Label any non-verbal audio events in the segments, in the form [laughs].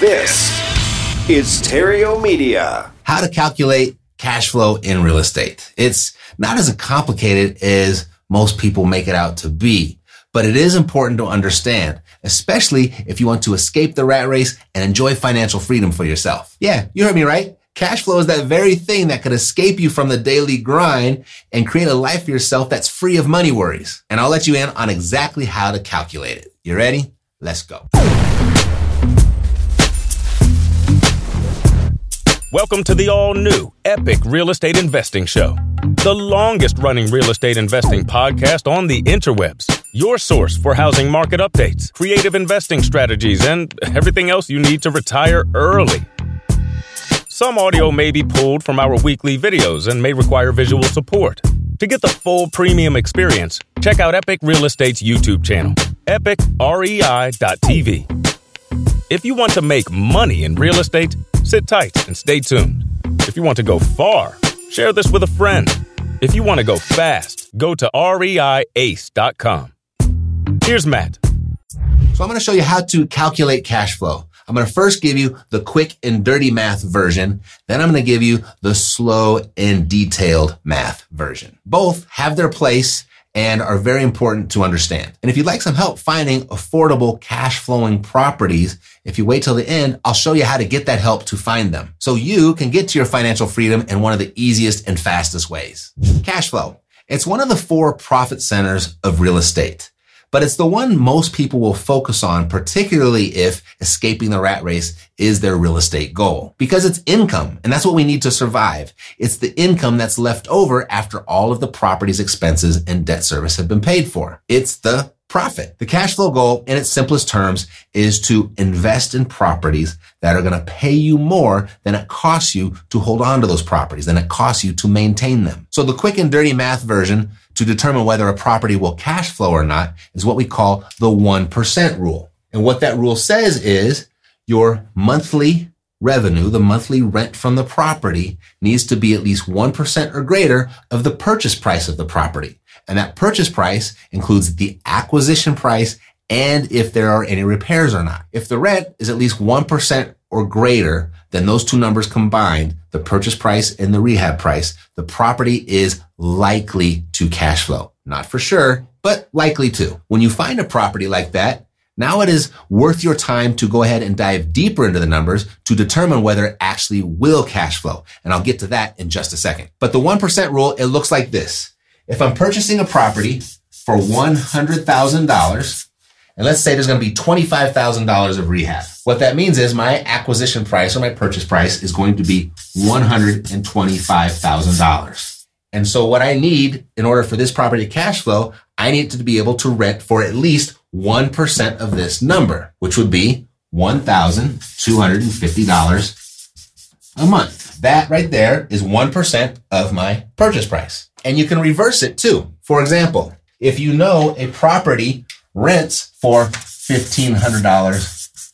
This is Theriault Media. How to calculate cash flow in real estate. It's not as complicated as most people make it out to be, but it is important to understand, especially if you want to escape the rat race and enjoy financial freedom for yourself. Yeah, you heard me right. Cash flow is that very thing that could escape you from the daily grind and create a life for yourself that's free of money worries. And I'll let you in on exactly how to calculate it. You ready? Let's go. Welcome to the all new Epic Real Estate Investing Show, the longest running real estate investing podcast on the interwebs. Your source for housing market updates, creative investing strategies, and everything else you need to retire early. Some audio may be pulled from our weekly videos and may require visual support. To get the full premium experience, check out Epic Real Estate's YouTube channel, epicrei.tv. If you want to make money in real estate, sit tight and stay tuned. If you want to go far, share this with a friend. If you want to go fast, go to reiace.com. Here's Matt. So I'm going to show you how to calculate cash flow. I'm going to first give you the quick and dirty math version. Then I'm going to give you the slow and detailed math version. Both have their place and are very important to understand. And if you'd like some help finding affordable cash flowing properties, if you wait till the end, I'll show you how to get that help to find them so you can get to your financial freedom in one of the easiest and fastest ways. Cash flow. It's one of the four profit centers of real estate but it's the one most people will focus on, particularly if escaping the rat race is their real estate goal. Because it's income, and that's what we need to survive. It's the income that's left over after all of the property's expenses and debt service have been paid for. It's the profit. The cash flow goal in its simplest terms is to invest in properties that are going to pay you more than it costs you to hold on to those properties, than it costs you to maintain them. So the quick and dirty math version to determine whether a property will cash flow or not is what we call the 1% rule. And what that rule says is your monthly revenue, the monthly rent from the property needs to be at least 1% or greater of the purchase price of the property. And that purchase price includes the acquisition price and if there are any repairs or not. If the rent is at least 1% or greater than those two numbers combined, the purchase price and the rehab price, the property is likely to cash flow. Not for sure, but likely to. When you find a property like that, now it is worth your time to go ahead and dive deeper into the numbers to determine whether it actually will cash flow. And I'll get to that in just a second. But the 1% rule, it looks like this. If I'm purchasing a property for $100,000, and let's say there's going to be $25,000 of rehab. What that means is my acquisition price or my purchase price is going to be $125,000. And so what I need in order for this property to cash flow, I need to be able to rent for at least 1% of this number, which would be $1,250 a month. That right there is 1% of my purchase price. And you can reverse it too. For example, if you know a property rents for $1,500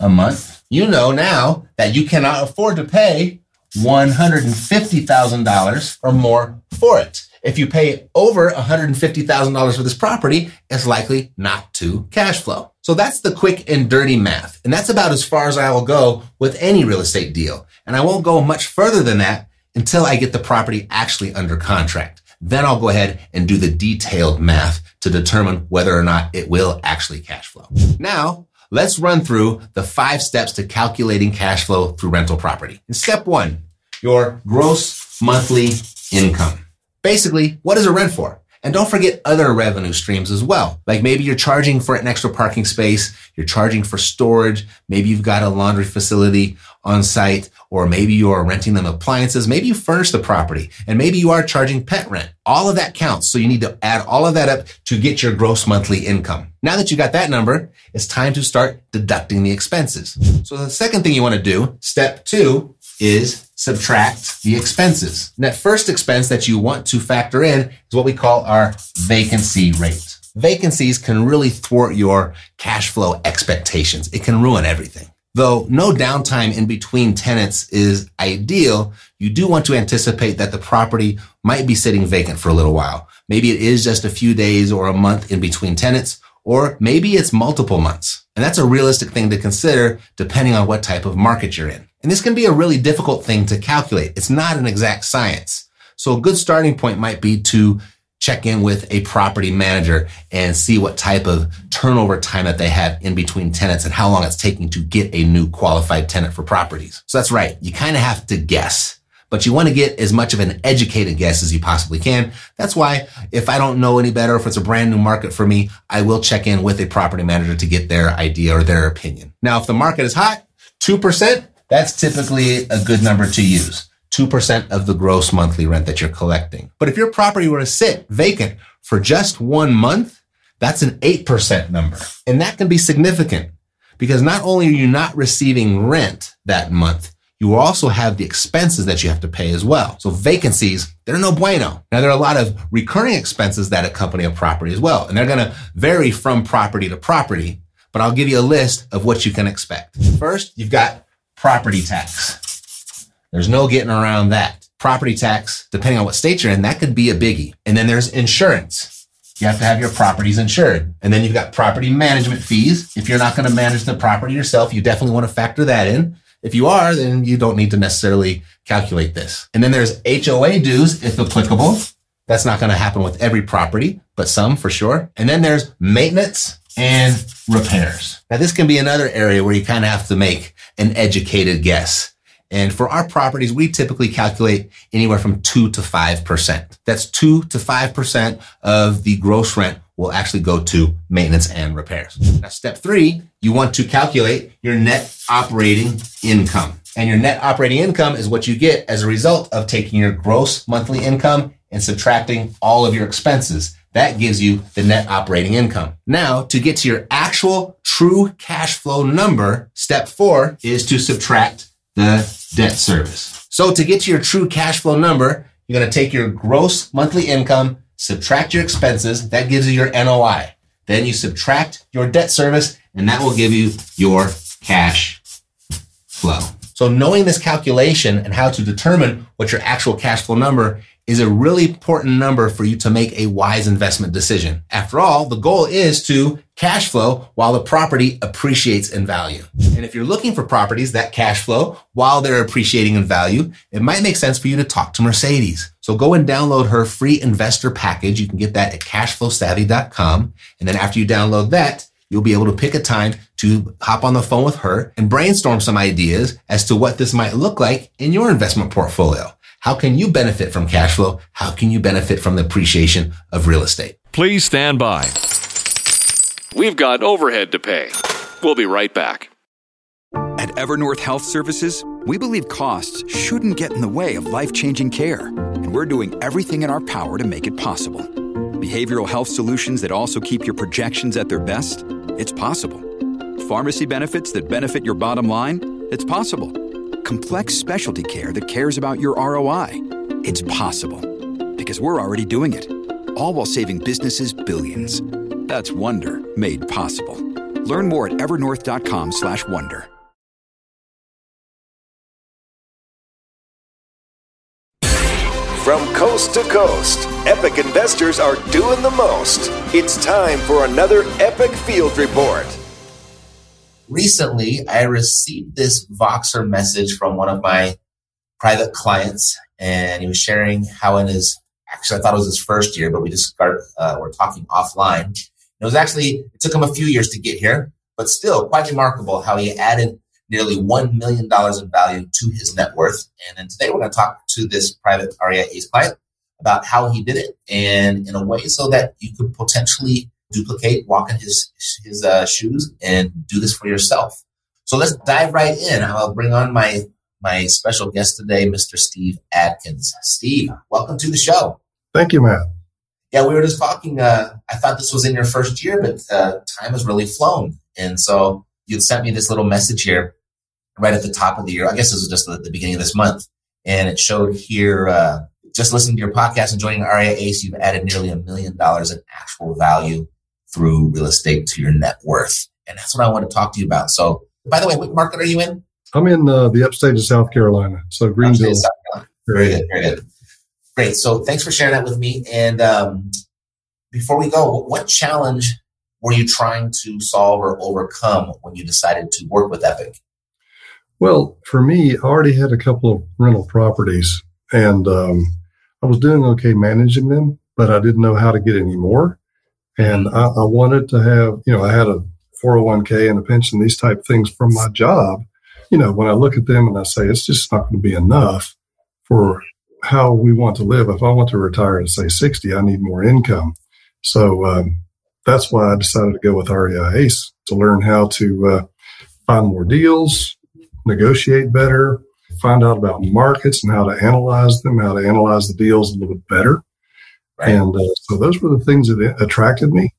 a month, you know now that you cannot afford to pay $150,000 or more for it. If you pay over $150,000 for this property, it's likely not to cash flow. So that's the quick and dirty math. And that's about as far as I will go with any real estate deal. And I won't go much further than that until I get the property actually under contract. Then I'll go ahead and do the detailed math to determine whether or not it will actually cash flow. Now, let's run through the five steps to calculating cash flow through rental property. In step one, your gross monthly income. Basically, what is a rent for? And don't forget other revenue streams as well. Like maybe you're charging for an extra parking space, you're charging for storage, maybe you've got a laundry facility on site, or maybe you are renting them appliances, maybe you furnish the property, and maybe you are charging pet rent. All of that counts. So you need to add all of that up to get your gross monthly income. Now that you've got that number, it's time to start deducting the expenses. So the second thing you want to do, step two, is subtract the expenses. And that first expense that you want to factor in is what we call our vacancy rate. Vacancies can really thwart your cash flow expectations. It can ruin everything. Though no downtime in between tenants is ideal, you do want to anticipate that the property might be sitting vacant for a little while. Maybe it is just a few days or a month in between tenants, or maybe it's multiple months. And that's a realistic thing to consider depending on what type of market you're in. And this can be a really difficult thing to calculate. It's not an exact science. So a good starting point might be to check in with a property manager and see what type of turnover time that they have in between tenants and how long it's taking to get a new qualified tenant for properties. So that's right. You kind of have to guess, but you want to get as much of an educated guess as you possibly can. That's why if I don't know any better, if it's a brand new market for me, I will check in with a property manager to get their idea or their opinion. Now, if the market is hot, 2%, that's typically a good number to use. 2% of the gross monthly rent that you're collecting. But if your property were to sit vacant for just one month, that's an 8% number. And that can be significant because not only are you not receiving rent that month, you also have the expenses that you have to pay as well. So vacancies, they're no bueno. Now there are a lot of recurring expenses that accompany a property as well, and they're going to vary from property to property, but I'll give you a list of what you can expect. First, you've got property tax. There's no getting around that. Property tax, depending on what state you're in, that could be a biggie. And then there's insurance. You have to have your properties insured. And then you've got property management fees. If you're not going to manage the property yourself, you definitely want to factor that in. If you are, then you don't need to necessarily calculate this. And then there's HOA dues, if applicable. That's not going to happen with every property, but some for sure. And then there's maintenance and repairs. Now, this can be another area where you kind of have to make an educated guess. And for our properties, we typically calculate anywhere from two to 5%. That's two to 5% of the gross rent will actually go to maintenance and repairs. Now, step three, you want to calculate your net operating income. And your net operating income is what you get as a result of taking your gross monthly income and subtracting all of your expenses. That gives you the net operating income. Now, to get to your actual true cash flow number, step four is to subtract the debt service. So to get to your true cash flow number, you're going to take your gross monthly income, subtract your expenses. That gives you your NOI. Then you subtract your debt service and that will give you your cash flow. So knowing this calculation and how to determine what your actual cash flow number is a really important number for you to make a wise investment decision. After all, the goal is to cash flow while the property appreciates in value. And if you're looking for properties that cash flow while they're appreciating in value, it might make sense for you to talk to Mercedes. So go and download her free investor package. You can get that at cashflowsavvy.com. And then after you download that, you'll be able to pick a time to hop on the phone with her and brainstorm some ideas as to what this might look like in your investment portfolio. How can you benefit from cash flow? How can you benefit from the appreciation of real estate? Please stand by. We've got overhead to pay. We'll be right back. At Evernorth Health Services, we believe costs shouldn't get in the way of life changing care, and we're doing everything in our power to make it possible. Behavioral health solutions that also keep your projections at their best? It's possible. Pharmacy benefits that benefit your bottom line? It's possible complex specialty care that cares about your ROI. It's possible because we're already doing it. All while saving businesses billions. That's Wonder made possible. Learn more at evernorth.com/wonder. From coast to coast, epic investors are doing the most. It's time for another epic field report recently I received this Voxer message from one of my private clients, and he was sharing how in his actually I thought it was his first year, but we just started uh, we're talking offline. It was actually it took him a few years to get here, but still quite remarkable how he added nearly $1 million in value to his net worth. And then today we're going to talk to this private REI ACE client about how he did it and in a way so that you could potentially duplicate, walk in his, his uh, shoes and do this for yourself. So let's dive right in. I'll bring on my, my special guest today, Mr. Steve Adkins. Steve, welcome to the show. Thank you, Matt. Yeah, we were just talking. Uh, I thought this was in your first year, but uh, time has really flown. And so you'd sent me this little message here right at the top of the year. I guess this was just the, the beginning of this month. And it showed here, uh, just listening to your podcast and joining REI ACE, you've added nearly a million dollars in actual value through real estate to your net worth. And that's what I want to talk to you about. So, by the way, what market are you in? I'm in uh, the upstate of South Carolina. So, Greenville. Very good. Very good. Great. So, thanks for sharing that with me. And um, before we go, what challenge were you trying to solve or overcome when you decided to work with Epic? Well, for me, I already had a couple of rental properties and um, I was doing okay managing them, but I didn't know how to get any more. And I, I wanted to have, you know, I had a 401k and a pension, these type things from my job. You know, when I look at them and I say, it's just not going to be enough for how we want to live. If I want to retire at say 60, I need more income. So, um, that's why I decided to go with REI ACE to learn how to uh, find more deals, negotiate better, find out about markets and how to analyze them, how to analyze the deals a little bit better. Right. And uh, so those were the things that attracted me.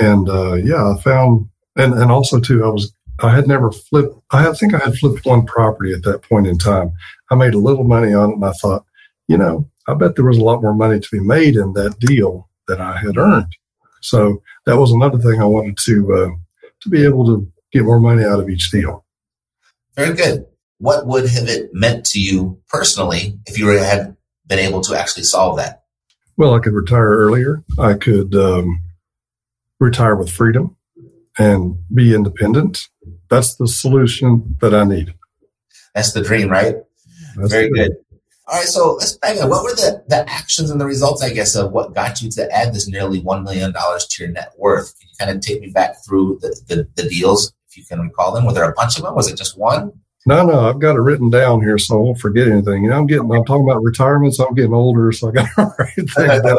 And uh, yeah, I found, and, and also too, I was, I had never flipped, I think I had flipped one property at that point in time. I made a little money on it and I thought, you know, I bet there was a lot more money to be made in that deal than I had earned. So that was another thing I wanted to, uh, to be able to get more money out of each deal. Very good. What would have it meant to you personally if you had been able to actually solve that? Well, I could retire earlier. I could um, retire with freedom and be independent. That's the solution that I need. That's the dream, right? That's Very good. All right, so let's back up. What were the, the actions and the results, I guess, of what got you to add this nearly $1 million to your net worth? Can you kind of take me back through the, the, the deals, if you can recall them? Were there a bunch of them? Was it just one? No, no, I've got it written down here, so I won't forget anything. You know, I'm getting, I'm talking about retirement, so I'm getting older, so I got to [laughs] write [laughs] things down.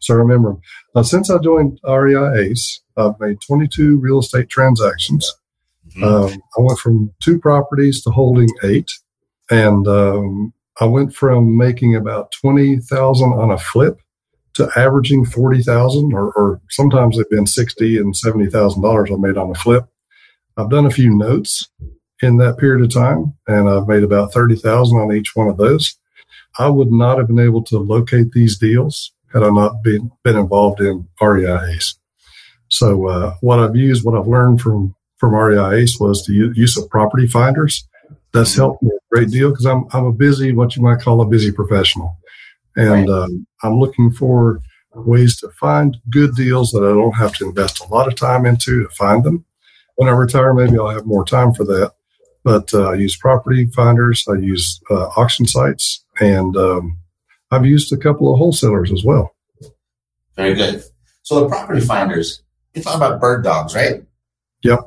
So I remember. Now, since I joined REI ACE, I've made 22 real estate transactions. Mm-hmm. Um, I went from two properties to holding eight, and um, I went from making about 20,000 on a flip to averaging 40,000, or, or sometimes they've been 60 and 70,000 dollars I made on a flip. I've done a few notes in that period of time, and I've made about thirty thousand on each one of those. I would not have been able to locate these deals had I not been been involved in REI ACE. So uh, what I've used, what I've learned from from REI ACE was the use of property finders. That's mm-hmm. helped me a great deal because I'm I'm a busy, what you might call a busy professional, and right. um, I'm looking for ways to find good deals that I don't have to invest a lot of time into to find them. When I retire, maybe I'll have more time for that. But uh, I use property finders, I use uh, auction sites, and um, I've used a couple of wholesalers as well. Very good. So the property finders, you're talking about bird dogs, right? Yep.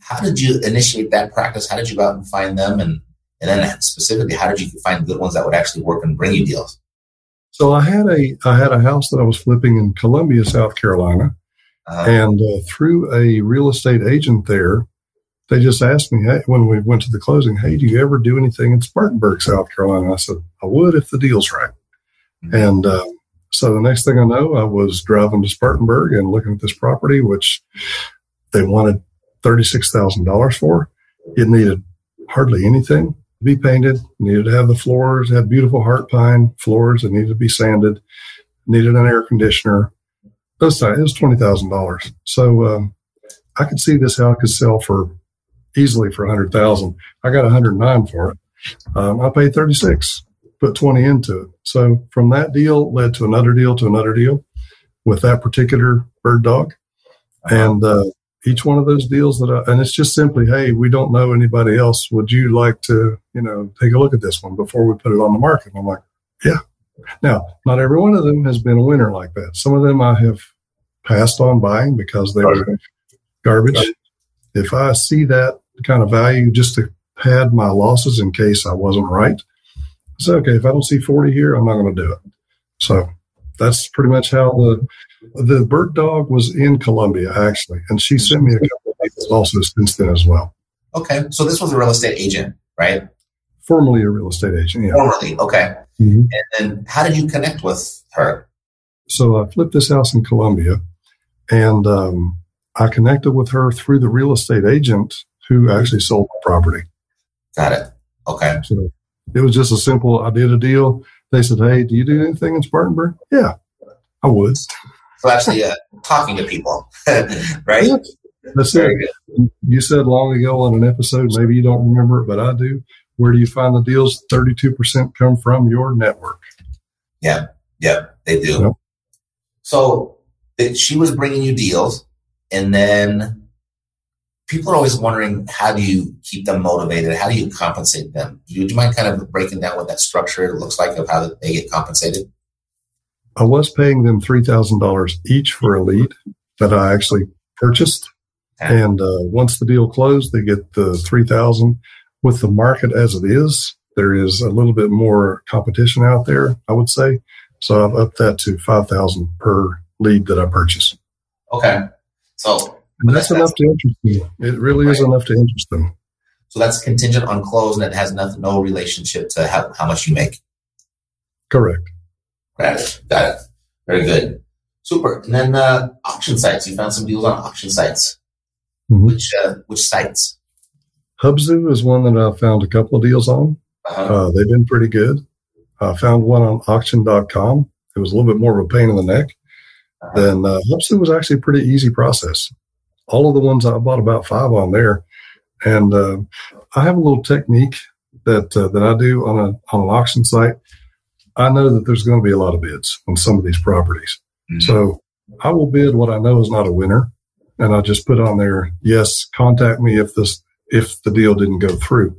How did you initiate that practice? How did you go out and find them? And, and then specifically, how did you find good ones that would actually work and bring you deals? So I had a I had a house that I was flipping in Columbia, South Carolina, uh-huh. and uh, through a real estate agent there, they just asked me hey, when we went to the closing, hey, do you ever do anything in Spartanburg, South Carolina? I said, I would if the deal's right. Mm-hmm. And uh, so the next thing I know, I was driving to Spartanburg and looking at this property, which they wanted $36,000 for. It needed hardly anything to be painted, needed to have the floors, had beautiful heart pine floors that needed to be sanded, needed an air conditioner. Those times, it was $20,000. So um, I could see this house could sell for easily for a hundred thousand. I got a hundred nine for it. Um, I paid 36, put 20 into it. So from that deal led to another deal to another deal with that particular bird dog. And, uh, each one of those deals that I, and it's just simply, Hey, we don't know anybody else. Would you like to, you know, take a look at this one before we put it on the market? I'm like, yeah. Now, not every one of them has been a winner like that. Some of them I have passed on buying because they were garbage. if I see that kind of value just to pad my losses in case I wasn't right, I say, okay, if I don't see 40 here, I'm not going to do it. So that's pretty much how the the bird dog was in Columbia actually, and she sent me a couple of things also since then as well. Okay, so this was a real estate agent, right? Formerly a real estate agent, yeah. Formerly, okay. Mhm. And then how did you connect with her? So I flipped this house in Columbia, and um, I connected with her through the real estate agent who actually sold the property. Got it. Okay. So it was just a simple. I did a deal. They said, "Hey, do you do anything in Spartanburg?" Yeah, I would. So actually, uh, talking to people, [laughs] right? That's Very it. good. You said long ago on an episode, maybe you don't remember it, but I do. Where do you find the deals? Thirty-two percent come from your network. Yeah, yeah, they do. Yep. So she was bringing you deals, and then people are always wondering how do you keep them motivated? How do you compensate them? Do you, mind kind of breaking down what that structure looks like of how they get compensated? I was paying them three thousand dollars each for a lead that I actually purchased, Okay. and uh, once the deal closed, they get the three thousand. With the market as it is, there is a little bit more competition out there. I would say, so I've upped that to five thousand per lead that I purchase, Okay, so and that's enough to interest them. It really is enough to interest them. so that's contingent on close, and it has nothing, no relationship to how, how much you make. Correct. Got it. Got it. Very good. Super. And then uh, auction sites. You found some deals on auction sites. Mhm. Which uh, which sites? Hubzu is one that I found a couple of deals on. Uh-huh. Uh, they've been pretty good. I found one on auction.com. It was a little bit more of a pain in the neck. Uh-huh. Then uh, Hubzu was actually a pretty easy process. All of the ones I bought about five on there, and uh, I have a little technique that uh, that I do on a on an auction site. I know that there's going to be a lot of bids on some of these properties, Mhm. so I will bid what I know is not a winner, and I just put on there, yes, contact me if this if the deal didn't go through.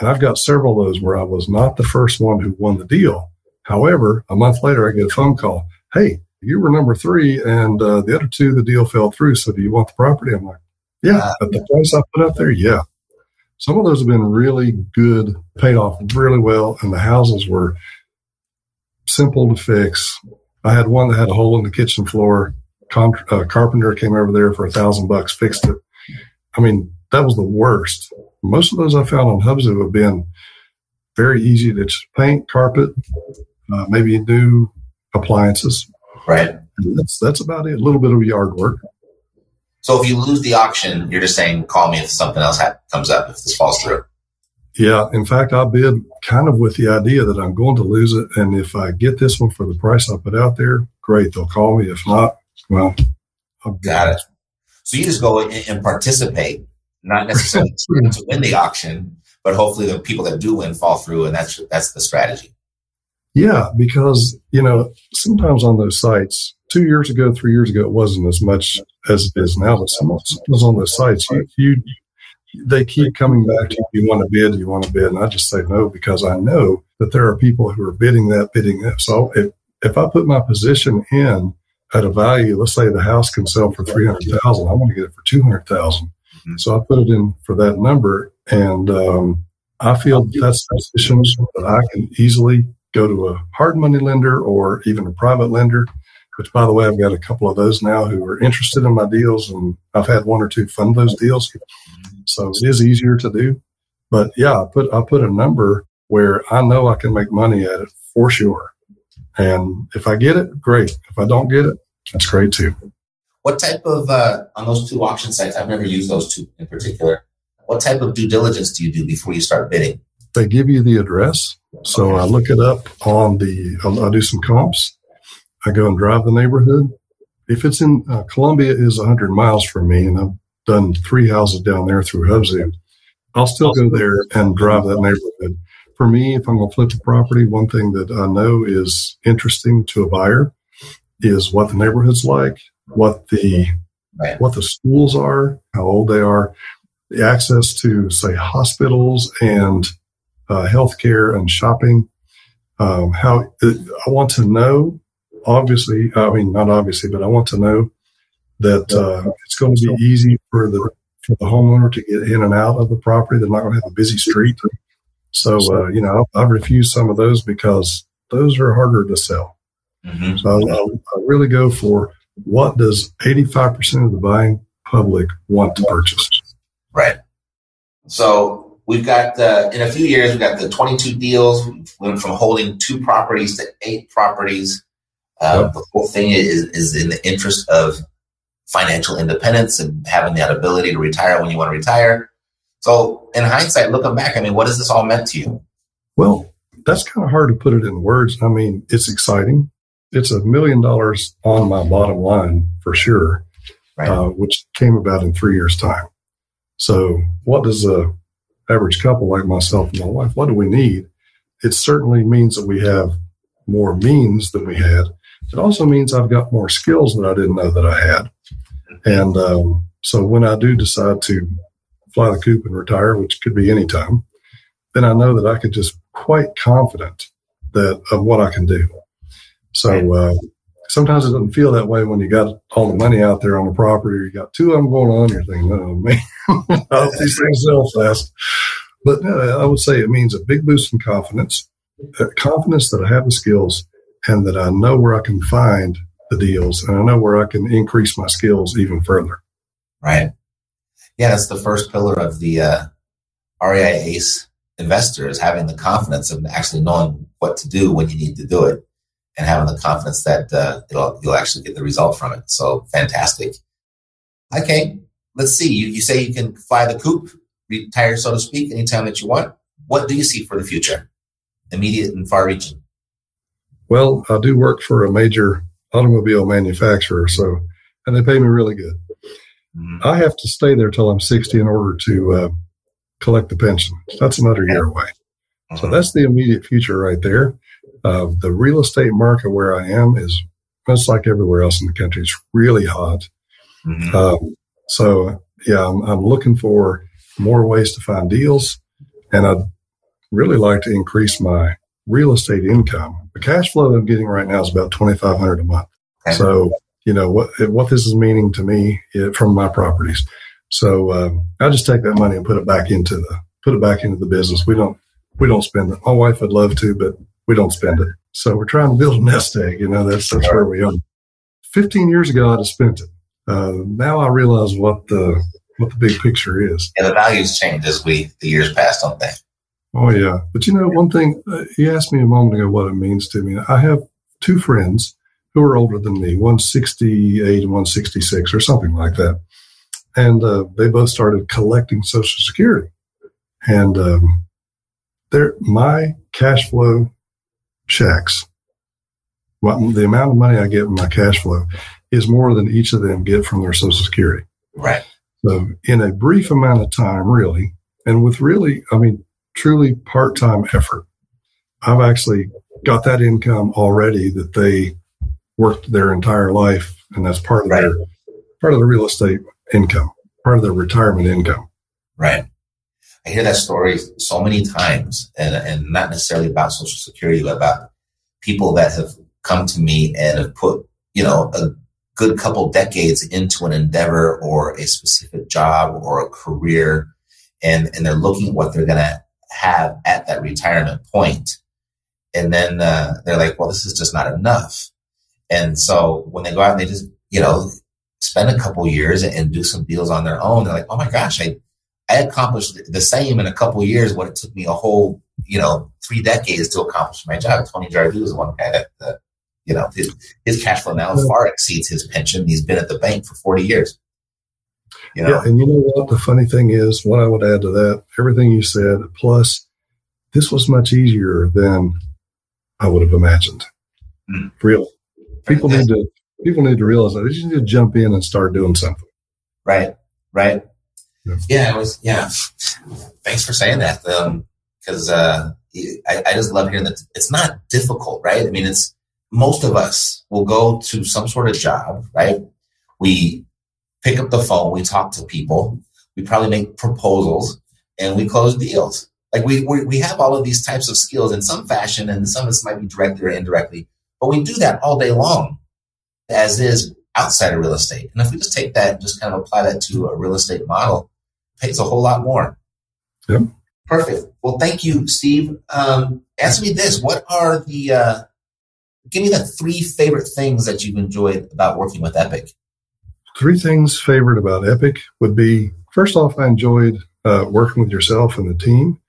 And I've got several of those where I was not the first one who won the deal. However, a month later, I get a phone call. Hey, you were number three, and uh, the other two, the deal fell through. So, do you want the property? I'm like, yeah, at the price I put out there, yeah. Some of those have been really good, paid off really well, and the houses were simple to fix. I had one that had a hole in the kitchen floor. Con- uh, carpenter came over there for a thousand bucks, fixed it. I mean, that was the worst. Most of those I found on Hubzu have been very easy to paint, carpet, uh, maybe new appliances. Right. And that's that's about it. A little bit of yard work. So if you lose the auction, you're just saying, call me if something else ha- comes up, if this falls through. Yeah. In fact, I bid kind of with the idea that I'm going to lose it, and if I get this one for the price I put out there, great. They'll call me. If not, well, I'll Got it. So you just go in and participate, not necessarily [laughs] to win the auction, but hopefully the people that do win fall through, and that's that's the strategy. Yeah, because you know sometimes on those sites, two years ago, three years ago, it wasn't as much as it is now. But sometimes on those sites, you, you they keep coming back to you. You want to bid, you want to bid, and I just say no because I know that there are people who are bidding that, bidding that. So if if I put my position in at a value, let's say the house can sell for three hundred thousand, I want to get it for two hundred thousand. Mhm. So I put it in for that number, and um, I feel that that's a position that I can easily go to a hard money lender or even a private lender. Which, by the way, I've got a couple of those now who are interested in my deals, and I've had one or two fund those deals. So it is easier to do. But yeah, I put I put a number where I know I can make money at it for sure. And if I get it, great. If I don't get it, that's great too. What type of uh, on those two auction sites? I've never used those two in particular. What type of due diligence do you do before you start bidding? They give you the address. So I look it up on the, I'll, I'll do some comps. I go and drive the neighborhood. If it's in uh, Columbia is 100 miles from me and I've done three houses down there through Hubzu, I'll still go there and drive that neighborhood. For me, if I'm going to flip the property, one thing that I know is interesting to a buyer is what the neighborhood's like, what the Right. what the schools are, how old they are, the access to say hospitals and uh, healthcare and shopping. Um, how I want to know, obviously, I mean not obviously, but I want to know that uh, it's going to be easy for the for the homeowner to get in and out of the property. They're not going to have a busy street. So, uh, you know, I've refused some of those because those are harder to sell. Mm-hmm. So I, I, really go for what does 85% of the buying public want to purchase? Right. So we've got, uh, in a few years, we've got the 22 deals. We went from holding two properties to eight properties. Uh, yep. The whole thing is, is in the interest of financial independence and having that ability to retire when you want to retire. So, in hindsight, looking back, I mean, what has this all meant to you? Well, that's kind of hard to put it in words. I mean, it's exciting. It's a million dollars on my bottom line for sure, right. uh, which came about in three years' time. So, what does a average couple like myself and my wife, what do we need? It certainly means that we have more means than we had. It also means I've got more skills that I didn't know that I had. And um, so when I do decide to fly the coop and retire, which could be any time, then I know that I could just quite confident that of what I can do. So uh, sometimes it doesn't feel that way when you got all the money out there on the property, or you got two of them going on. You're thinking, oh man, [laughs] these things sell fast. But uh, I would say it means a big boost in confidence, uh, confidence that I have the skills and that I know where I can find the deals and I know where I can increase my skills even further. Right. Yeah, that's the first pillar of the uh, REI ACE investor is having the confidence of actually knowing what to do when you need to do it and having the confidence that uh, it'll, you'll actually get the result from it. So fantastic. Okay, let's see. You, you say you can fly the coop, retire, so to speak, anytime that you want. What do you see for the future, immediate and far reaching? Well, I do work for a major automobile manufacturer. So, and they pay me really good. Mm-hmm. I have to stay there till I'm 60 in order to uh, collect the pension. That's another year away. Mm-hmm. So that's the immediate future right there. Uh, the real estate market where I am is just like everywhere else in the country. It's really hot. Mm-hmm. Um, so yeah, I'm, I'm looking for more ways to find deals, and I'd really like to increase my real estate income. The cash flow I'm getting right now is about twenty five hundred a month. Okay. So you know what what this is meaning to me it, from my properties. So um, I just take that money and put it back into the put it back into the business. We don't we don't spend it. My wife would love to, but we don't spend it. So we're trying to build a nest egg. You know that's that's where we are. Fifteen years ago, I'd have spent it. Uh, now I realize what the what the big picture is. And the values change as we the years pass, don't they? Oh yeah, but you know one thing. Uh, you asked me a moment ago what it means to me. I have two friends who are older than me, one sixty eight and one sixty six, or something like that, and uh, they both started collecting Social Security, and um, their my cash flow checks, what, the amount of money I get in my cash flow is more than each of them get from their Social Security. Right. So in a brief amount of time, really, and with really, I mean, truly part time effort. I've actually got that income already that they worked their entire life, and that's part of right. their part of the real estate income, part of their retirement income. Right. I hear that story so many times, and and not necessarily about Social Security, but about people that have come to me and have put you know a good couple decades into an endeavor or a specific job or a career, and and they're looking at what they're gonna have at that retirement point. And then uh, they're like, well, this is just not enough. And so when they go out and they just, you know, spend a couple years and do some deals on their own, they're like, oh my gosh, I, I accomplished the same in a couple years what it took me a whole, you know, three decades to accomplish my job. Tony Jardu is one guy that, that you know, his, his cash flow now far exceeds his pension. He's been at the bank for 40 years. You know? Yeah, and you know what? The funny thing is, what I would add to that, everything you said, plus this was much easier than I would have imagined. Mm. Really, people need to people need to realize that they just need to jump in and start doing something. Right, right. Yeah, it was. Yeah, thanks for saying that. Because um, uh, I, I just love hearing that it's not difficult, right? I mean, it's most of us will go to some sort of job, right? We pick up the phone, we talk to people, we probably make proposals, and we close deals. Like we, we, we have all of these types of skills in some fashion, and some of this might be directly or indirectly, but we do that all day long, as is outside of real estate. And if we just take that and just kind of apply that to a real estate model, pays a whole lot more. Yep. Perfect. Well, thank you, Steve. Um, answer me this: What are the uh, give me the three favorite things that you've enjoyed about working with Epic? Three things favorite about Epic would be first off, I enjoyed uh, working with yourself and the team.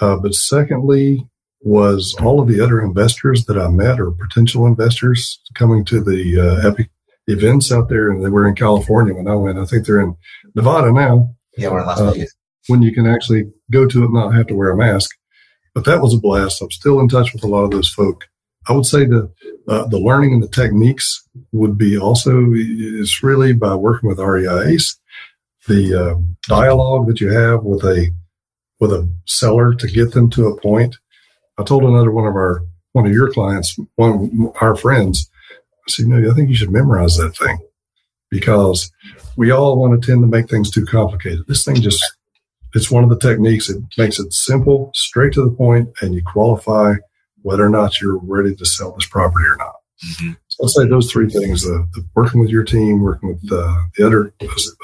Uh, but secondly, was all of the other investors that I met or potential investors coming to the uh, Epic events out there, and they were in California when I went. I think they're in Nevada now. Yeah, we're in Las Uh, Vegas. when you can actually go to it and not have to wear a mask. But that was a blast. I'm still in touch with a lot of those folk. I would say the uh, the learning and the techniques would be also is really by working with REI ACE, the uh, dialogue that you have with a with a seller to get them to a point. I told another one of our one of your clients, one of our friends, I said, "No, I think you should memorize that thing because we all want to tend to make things too complicated. This thing just it's one of the techniques. It makes it simple, straight to the point, and you qualify whether or not you're ready to sell this property or not. So I'd say those three things: the, the working with your team, working with uh, the other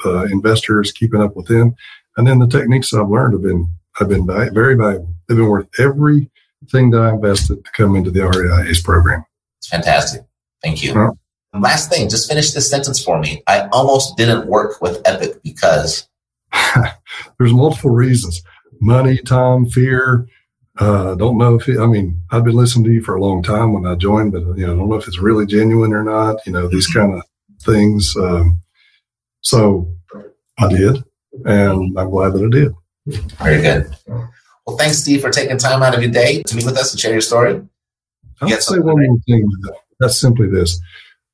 uh, investors, keeping up with them, and then the techniques I've learned have been have been very valuable. They've been worth everything that I invested to come into the REI ACE program. It's fantastic. Thank you. Last thing, just finish this sentence for me. I almost didn't work with Epic because [laughs] There's multiple reasons: money, time, fear. Uh, don't know if it, I mean I've been listening to you for a long time when I joined, but you know I don't know if it's really genuine or not. You know these kind of things. Um, so I did, and I'm glad that I did. very good. Well, thanks, Steve, for taking time out of your day to meet with us and share your story. I'll say one more thing. That's simply this.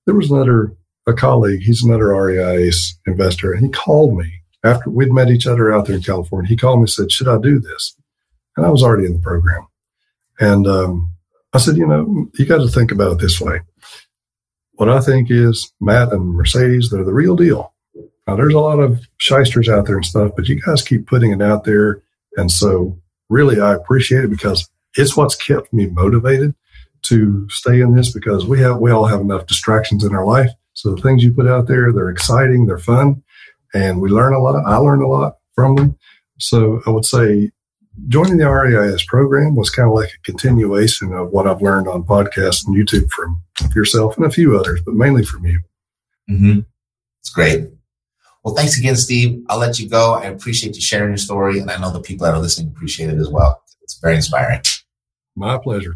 There was another, a colleague, he's another REI investor, and he called me after we'd met each other out there in California. He called me and said, Should I do this? And I was already in the program. And um, I said, You know, you got to think about it this way. What I think is Matt and Mercedes, they're the real deal. Now, there's a lot of shysters out there and stuff, but you guys keep putting it out there. And so, really, I appreciate it because it's what's kept me motivated to stay in this because we have we all have enough distractions in our life. So the things you put out there, they're exciting, they're fun, and we learn a lot. I learn a lot from them. So I would say joining the REI ACE program was kind of like a continuation of what I've learned on podcasts and YouTube from yourself and a few others, but mainly from you. Mm-hmm. It's great. Well, thanks again, Steve. I'll let you go. I appreciate you sharing your story, and I know the people that are listening appreciate it as well. It's very inspiring. My pleasure.